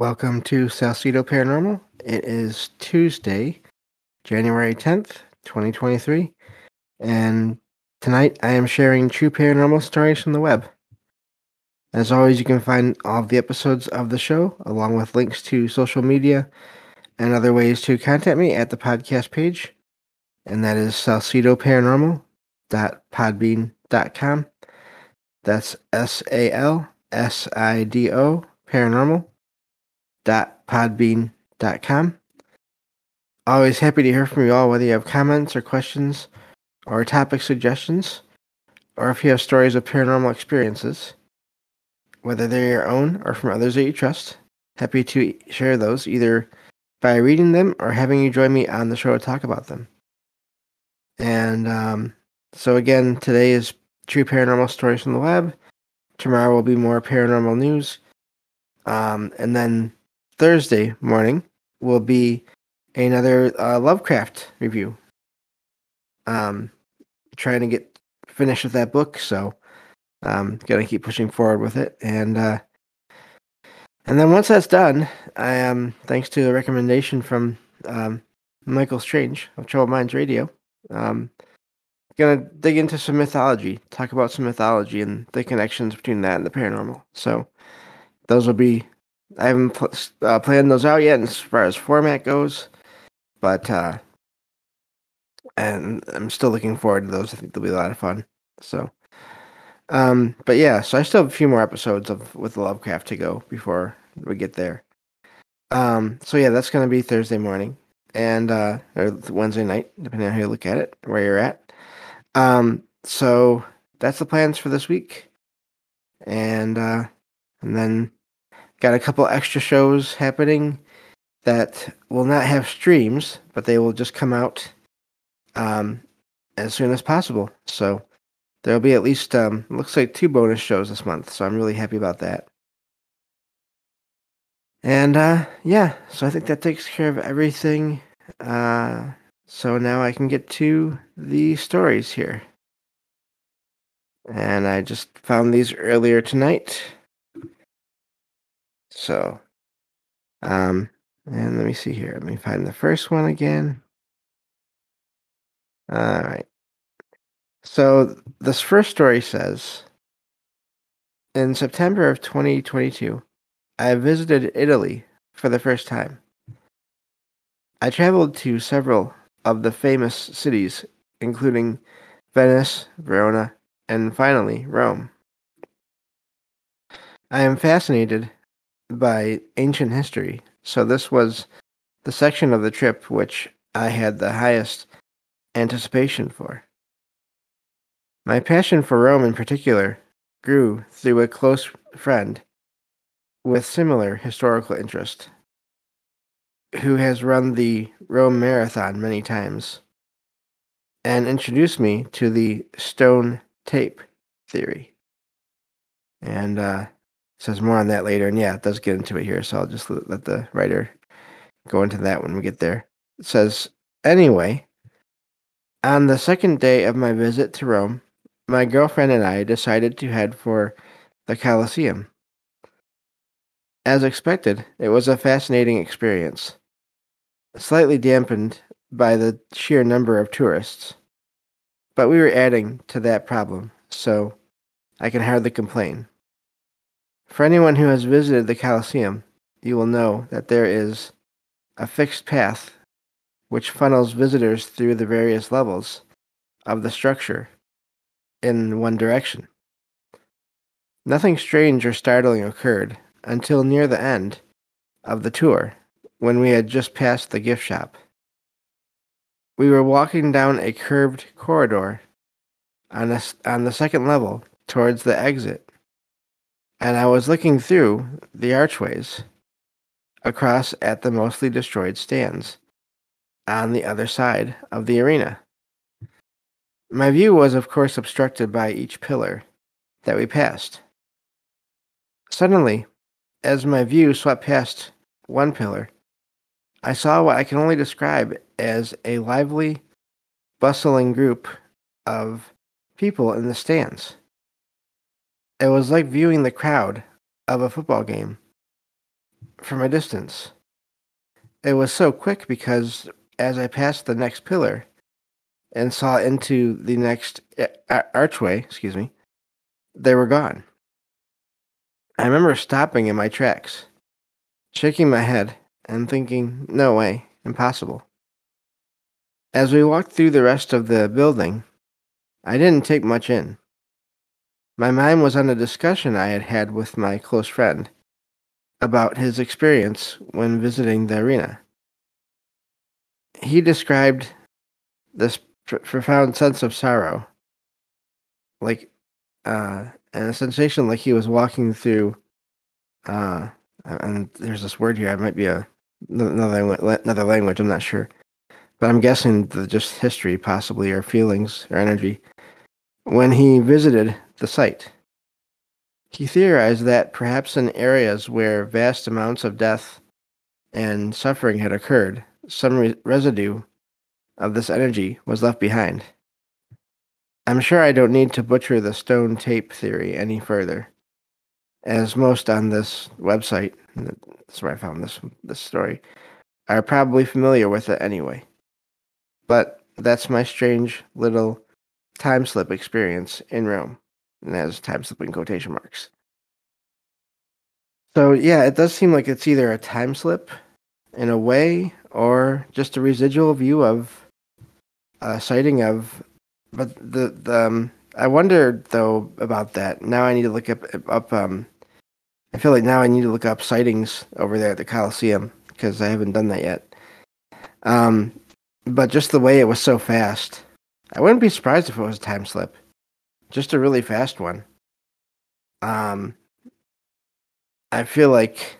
Welcome to Salsido Paranormal. It is Tuesday, January 10th, 2023, and tonight I am sharing true paranormal stories from the web. As always, you can find all of the episodes of the show, along with links to social media and other ways to contact me at the podcast page, and that is salsidoparanormal.podbean.com. That's S A L S I D O paranormal podbean.com. Always happy to hear from you all, whether you have comments or questions or topic suggestions, or if you have stories of paranormal experiences, whether they're your own or from others that you trust. Happy to share those either by reading them or having you join me on the show to talk about them. And um, so, again, today is True Paranormal Stories from the Web. Tomorrow will be more paranormal news. Um, and then Thursday morning will be another uh, Lovecraft review. Um, trying to get finished with that book, so um, gonna keep pushing forward with it, and uh, and then once that's done, I um, thanks to a recommendation from um, Michael Strange of Troubled Minds Radio, um, gonna dig into some mythology, talk about some mythology and the connections between that and the paranormal. So those will be I haven't pl- uh, planned those out yet as far as format goes, but uh, and I'm still looking forward to those. I think they'll be a lot of fun. So, um, but yeah, so I still have a few more episodes of with Lovecraft to go before we get there. Um, so yeah, that's gonna be Thursday morning and uh, or Wednesday night, depending on how you look at it, where you're at. Um, so that's the plans for this week, and uh, and then Got a couple extra shows happening that will not have streams, but they will just come out um, as soon as possible. So there'll be at least um, looks like two bonus shows this month. So I'm really happy about that. And uh, yeah, so I think that takes care of everything. Uh, so now I can get to the stories here. And I just found these earlier tonight. So, um, and let me see here. Let me find the first one again. All right. So this first story says In September of 2022, I visited Italy for the first time. I traveled to several of the famous cities, including Venice, Verona, and finally Rome. I am fascinated by ancient history. So this was the section of the trip which I had the highest anticipation for. My passion for Rome in particular grew through a close friend with similar historical interest who has run the Rome Marathon many times and introduced me to the stone tape theory. And uh, says more on that later. And yeah, it does get into it here. So I'll just let the writer go into that when we get there. It says, anyway, on the second day of my visit to Rome, my girlfriend and I decided to head for the Colosseum. As expected, it was a fascinating experience, slightly dampened by the sheer number of tourists. But we were adding to that problem, so I can hardly complain. For anyone who has visited the Colosseum, you will know that there is a fixed path which funnels visitors through the various levels of the structure in one direction. Nothing strange or startling occurred until near the end of the tour when we had just passed the gift shop. We were walking down a curved corridor on, a, on the second level towards the exit and I was looking through the archways across at the mostly destroyed stands on the other side of the arena. My view was, of course, obstructed by each pillar that we passed. Suddenly, as my view swept past one pillar, I saw what I can only describe as a lively, bustling group of people in the stands. It was like viewing the crowd of a football game, from a distance. It was so quick because as I passed the next pillar and saw into the next uh, archway, excuse me, they were gone. I remember stopping in my tracks, shaking my head, and thinking, no way, impossible. As we walked through the rest of the building, I didn't take much in. My mind was on a discussion I had had with my close friend about his experience when visiting the arena. He described this pr- profound sense of sorrow, like, uh, and a sensation like he was walking through, uh, and there's this word here, it might be a another another language. I'm not sure, but I'm guessing the just history, possibly, or feelings or energy. When he visited the site, he theorized that perhaps in areas where vast amounts of death and suffering had occurred, some re- residue of this energy was left behind. I'm sure I don't need to butcher the stone tape theory any further, as most on this website that's where I found this this story, are probably familiar with it anyway. But that's my strange little time slip experience in Rome, and as time slip in quotation marks. So yeah, it does seem like it's either a time slip in a way, or just a residual view of a sighting of. But the the um, I wonder though about that. Now I need to look up up um, I feel like now I need to look up sightings over there at the Coliseum because I haven't done that yet. Um, but just the way it was so fast, I wouldn't be surprised if it was a time slip. Just a really fast one. Um, I feel like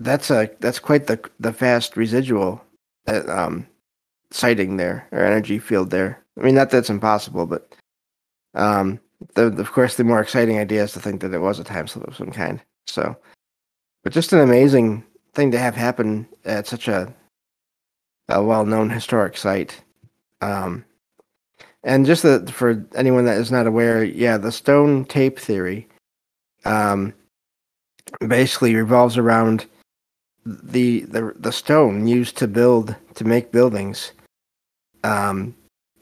that's a that's quite the the fast residual uh, um, sighting there or energy field there. I mean, not that's impossible, but um, the, of course, the more exciting idea is to think that it was a time slip of some kind. So, but just an amazing thing to have happen at such a, a well-known historic site. Um, and just the, for anyone that is not aware, yeah, the stone tape theory um, basically revolves around the, the the stone used to build to make buildings um,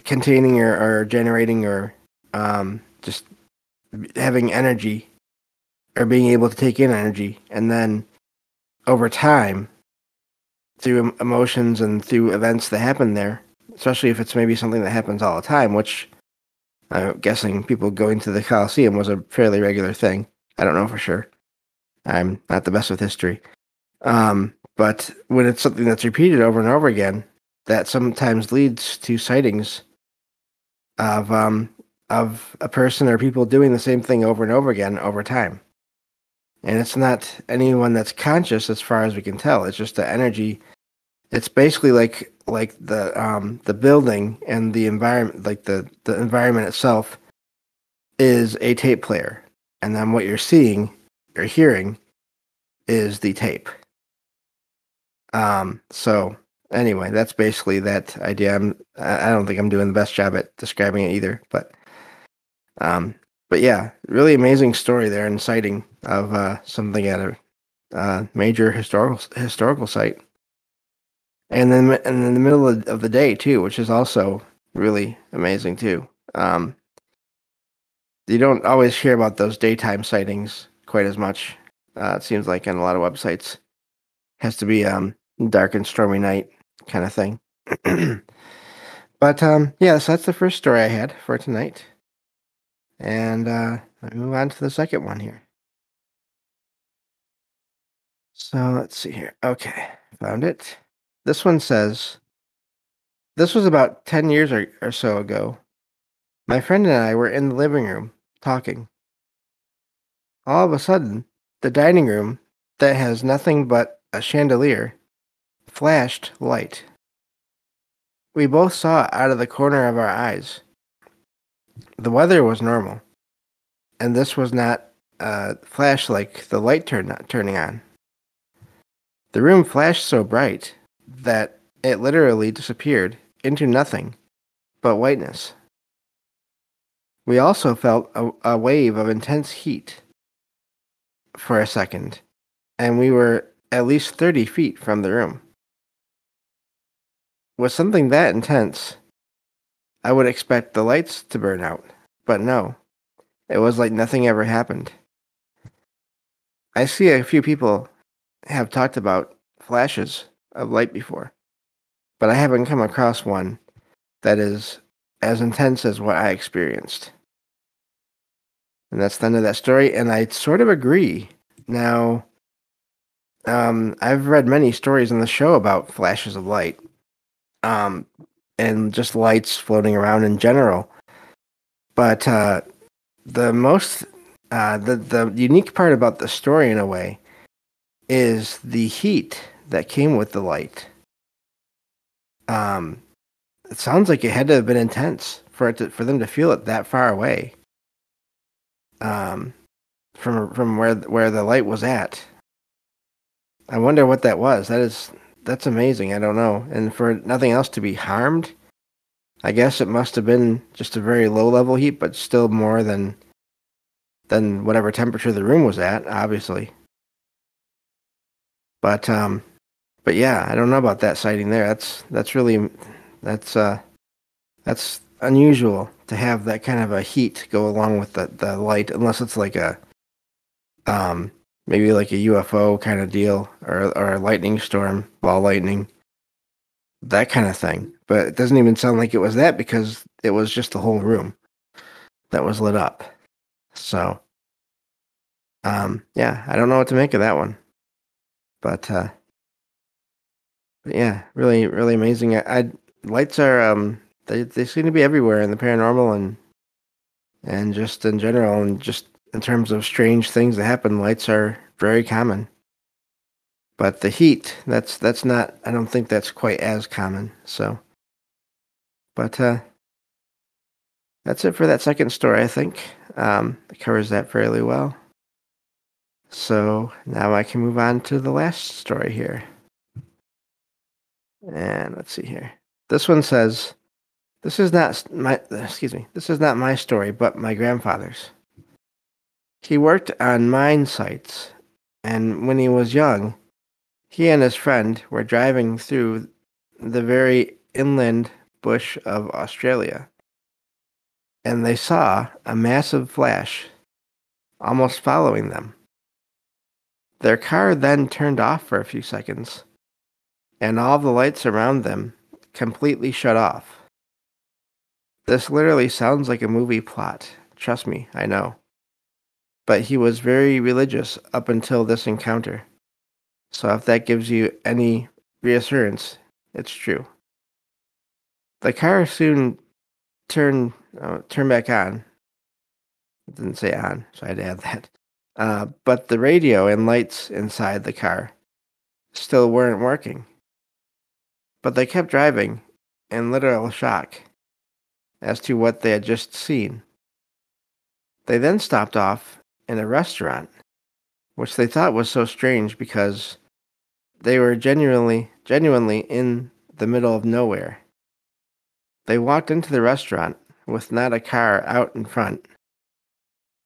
containing or, or generating or um, just having energy or being able to take in energy. And then over time through emotions and through events that happen there especially if it's maybe something that happens all the time which i'm guessing people going to the coliseum was a fairly regular thing i don't know for sure i'm not the best with history um, but when it's something that's repeated over and over again that sometimes leads to sightings of um, of a person or people doing the same thing over and over again over time. And it's not anyone that's conscious as far as we can tell. It's just the energy. It's basically like like the um the building and the environment like the the environment itself is a tape player. And then what you're seeing or hearing is the tape. Um so anyway, that's basically that idea. I'm I don't think I'm doing the best job at describing it either, but um, but yeah, really amazing story there and sighting of uh, something at a uh, major historical historical site, and then and in the middle of, of, the day too, which is also really amazing too. Um, you don't always hear about those daytime sightings quite as much. Uh, it seems like in a lot of websites, it has to be um, dark and stormy night kind of thing. but um, yeah, so that's the first story I had for tonight. And uh, let me move on to the second one here. So let's see here. Okay, found it. This one says, This was about 10 years or, or so ago. My friend and I were in the living room talking. All of a sudden, the dining room, that has nothing but a chandelier, flashed light. We both saw it out of the corner of our eyes. The weather was normal, and this was not a flash like the light turn turning on. The room flashed so bright that it literally disappeared into nothing but whiteness. We also felt a, a wave of intense heat for a second, and we were at least 30 feet from the room. With something that intense, I would expect the lights to burn out, but no, it was like nothing ever happened. I see a few people have talked about flashes of light before, but I haven't come across one that is as intense as what I experienced. And that's the end of that story. And I sort of agree. Now, um, I've read many stories on the show about flashes of light, um, and just lights floating around in general. But uh, the most, uh, the the unique part about the story, in a way, is the heat that came with the light. Um, it sounds like it had to have been intense for it to, for them to feel it that far away. Um, from from where where the light was at. I wonder what that was. That is that's amazing. I don't know. And for nothing else to be harmed, I guess it must have been just a very low level heat, but still more than than whatever temperature the room was at, obviously. But um, but yeah, I don't know about that sighting there. That's that's really that's uh, that's unusual to have that kind of a heat go along with the, the light, unless it's like a um maybe like a UFO kind of deal or or a lightning storm, ball lightning, that kind of thing. But it doesn't even sound like it was that because it was just the whole room that was lit up. So um yeah, I don't know what to make of that one. But uh yeah, really really amazing. I, I lights are um they they seem to be everywhere in the paranormal and and just in general and just in terms of strange things that happen lights are very common. But the heat that's that's not i don't think that's quite as common so. But uh that's it for that second story i think. Um it covers that fairly well. So now i can move on to the last story here and let's see here this one says, "This is not my excuse me. This is not my story, but my grandfather's. He worked on mine sites, and when he was young, he and his friend were driving through the very inland bush of Australia, and they saw a massive flash almost following them. Their car then turned off for a few seconds, and all the lights around them completely shut off. This literally sounds like a movie plot. Trust me, I know. But he was very religious up until this encounter. So if that gives you any reassurance, it's true. The car soon turned uh, turned back on. It didn't say on, so I had to add that. Uh, but the radio and lights inside the car still weren't working. But they kept driving in literal shock as to what they had just seen. They then stopped off in a restaurant, which they thought was so strange because they were genuinely genuinely in the middle of nowhere. They walked into the restaurant with not a car out in front,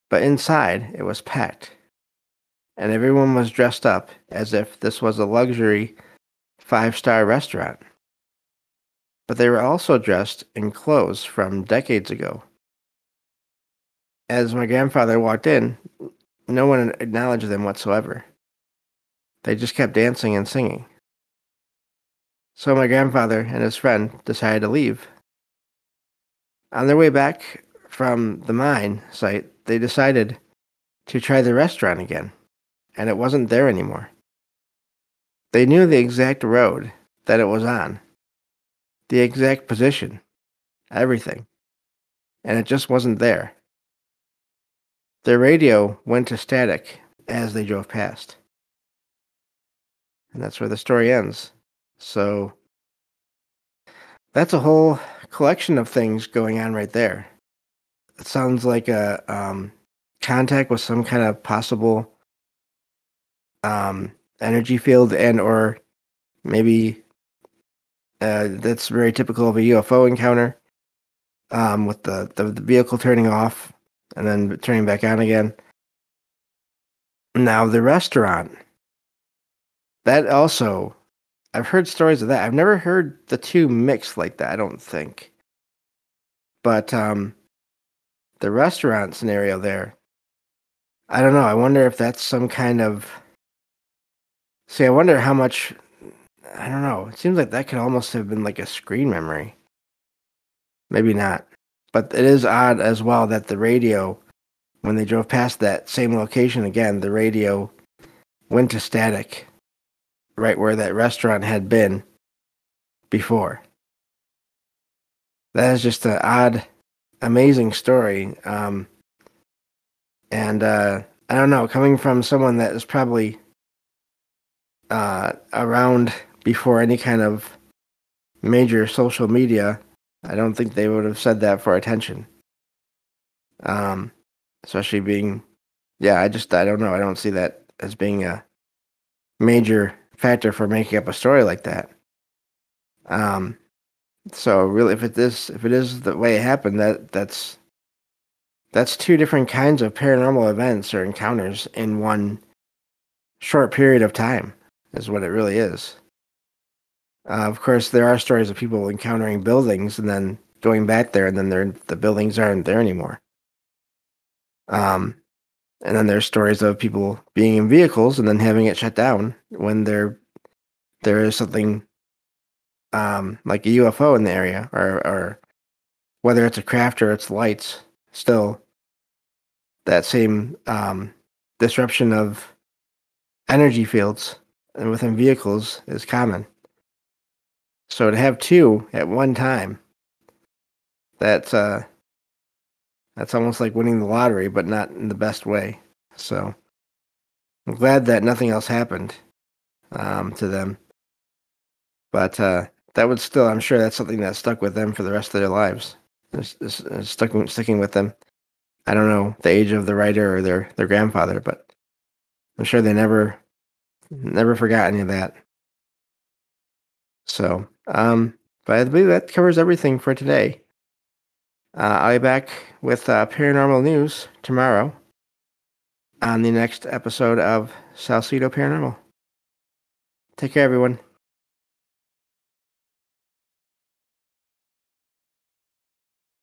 but inside it was packed, and everyone was dressed up as if this was a luxury five star restaurant but they were also dressed in clothes from decades ago. As my grandfather walked in, no one acknowledged them whatsoever. They just kept dancing and singing. So my grandfather and his friend decided to leave. On their way back from the mine site, they decided to try the restaurant again, and it wasn't there anymore. They knew the exact road that it was on the exact position, everything. And it just wasn't there. Their radio went to static as they drove past. And that's where the story ends. So that's a whole collection of things going on right there. It sounds like a um, contact with some kind of possible um, energy field and or maybe uh, that's very typical of a UFO encounter, um, with the, the, the vehicle turning off and then turning back on again. Now the restaurant that also, I've heard stories of that. I've never heard the two mixed like that. I don't think. But um, the restaurant scenario there, I don't know. I wonder if that's some kind of. See, I wonder how much. I don't know. It seems like that could almost have been like a screen memory. Maybe not. But it is odd as well that the radio, when they drove past that same location again, the radio went to static right where that restaurant had been before. That is just an odd, amazing story. Um, and uh, I don't know, coming from someone that is probably uh, around before any kind of major social media, I don't think they would have said that for attention. Um, especially being, yeah, I just, I don't know. I don't see that as being a major factor for making up a story like that. Um, so really, if it is, if it is the way it happened, that that's that's two different kinds of paranormal events or encounters in one short period of time, is what it really is. Uh, of course, there are stories of people encountering buildings and then going back there, and then the buildings aren't there anymore. Um, and then there's stories of people being in vehicles and then having it shut down when there there is something um, like a UFO in the area, or or whether it's a craft or it's lights. Still, that same um, disruption of energy fields and within vehicles is common. So to have two at one time, that's uh, that's almost like winning the lottery, but not in the best way. So I'm glad that nothing else happened um, to them. But uh, that would still, I'm sure that's something that stuck with them for the rest of their lives. It's, it's, it's stuck, sticking with them. I don't know the age of the writer or their, their grandfather, but I'm sure they never never forgot any of that. So, um, but I believe that covers everything for today. Uh, I'll be back with uh, paranormal news tomorrow on the next episode of Salsido Paranormal. Take care, everyone.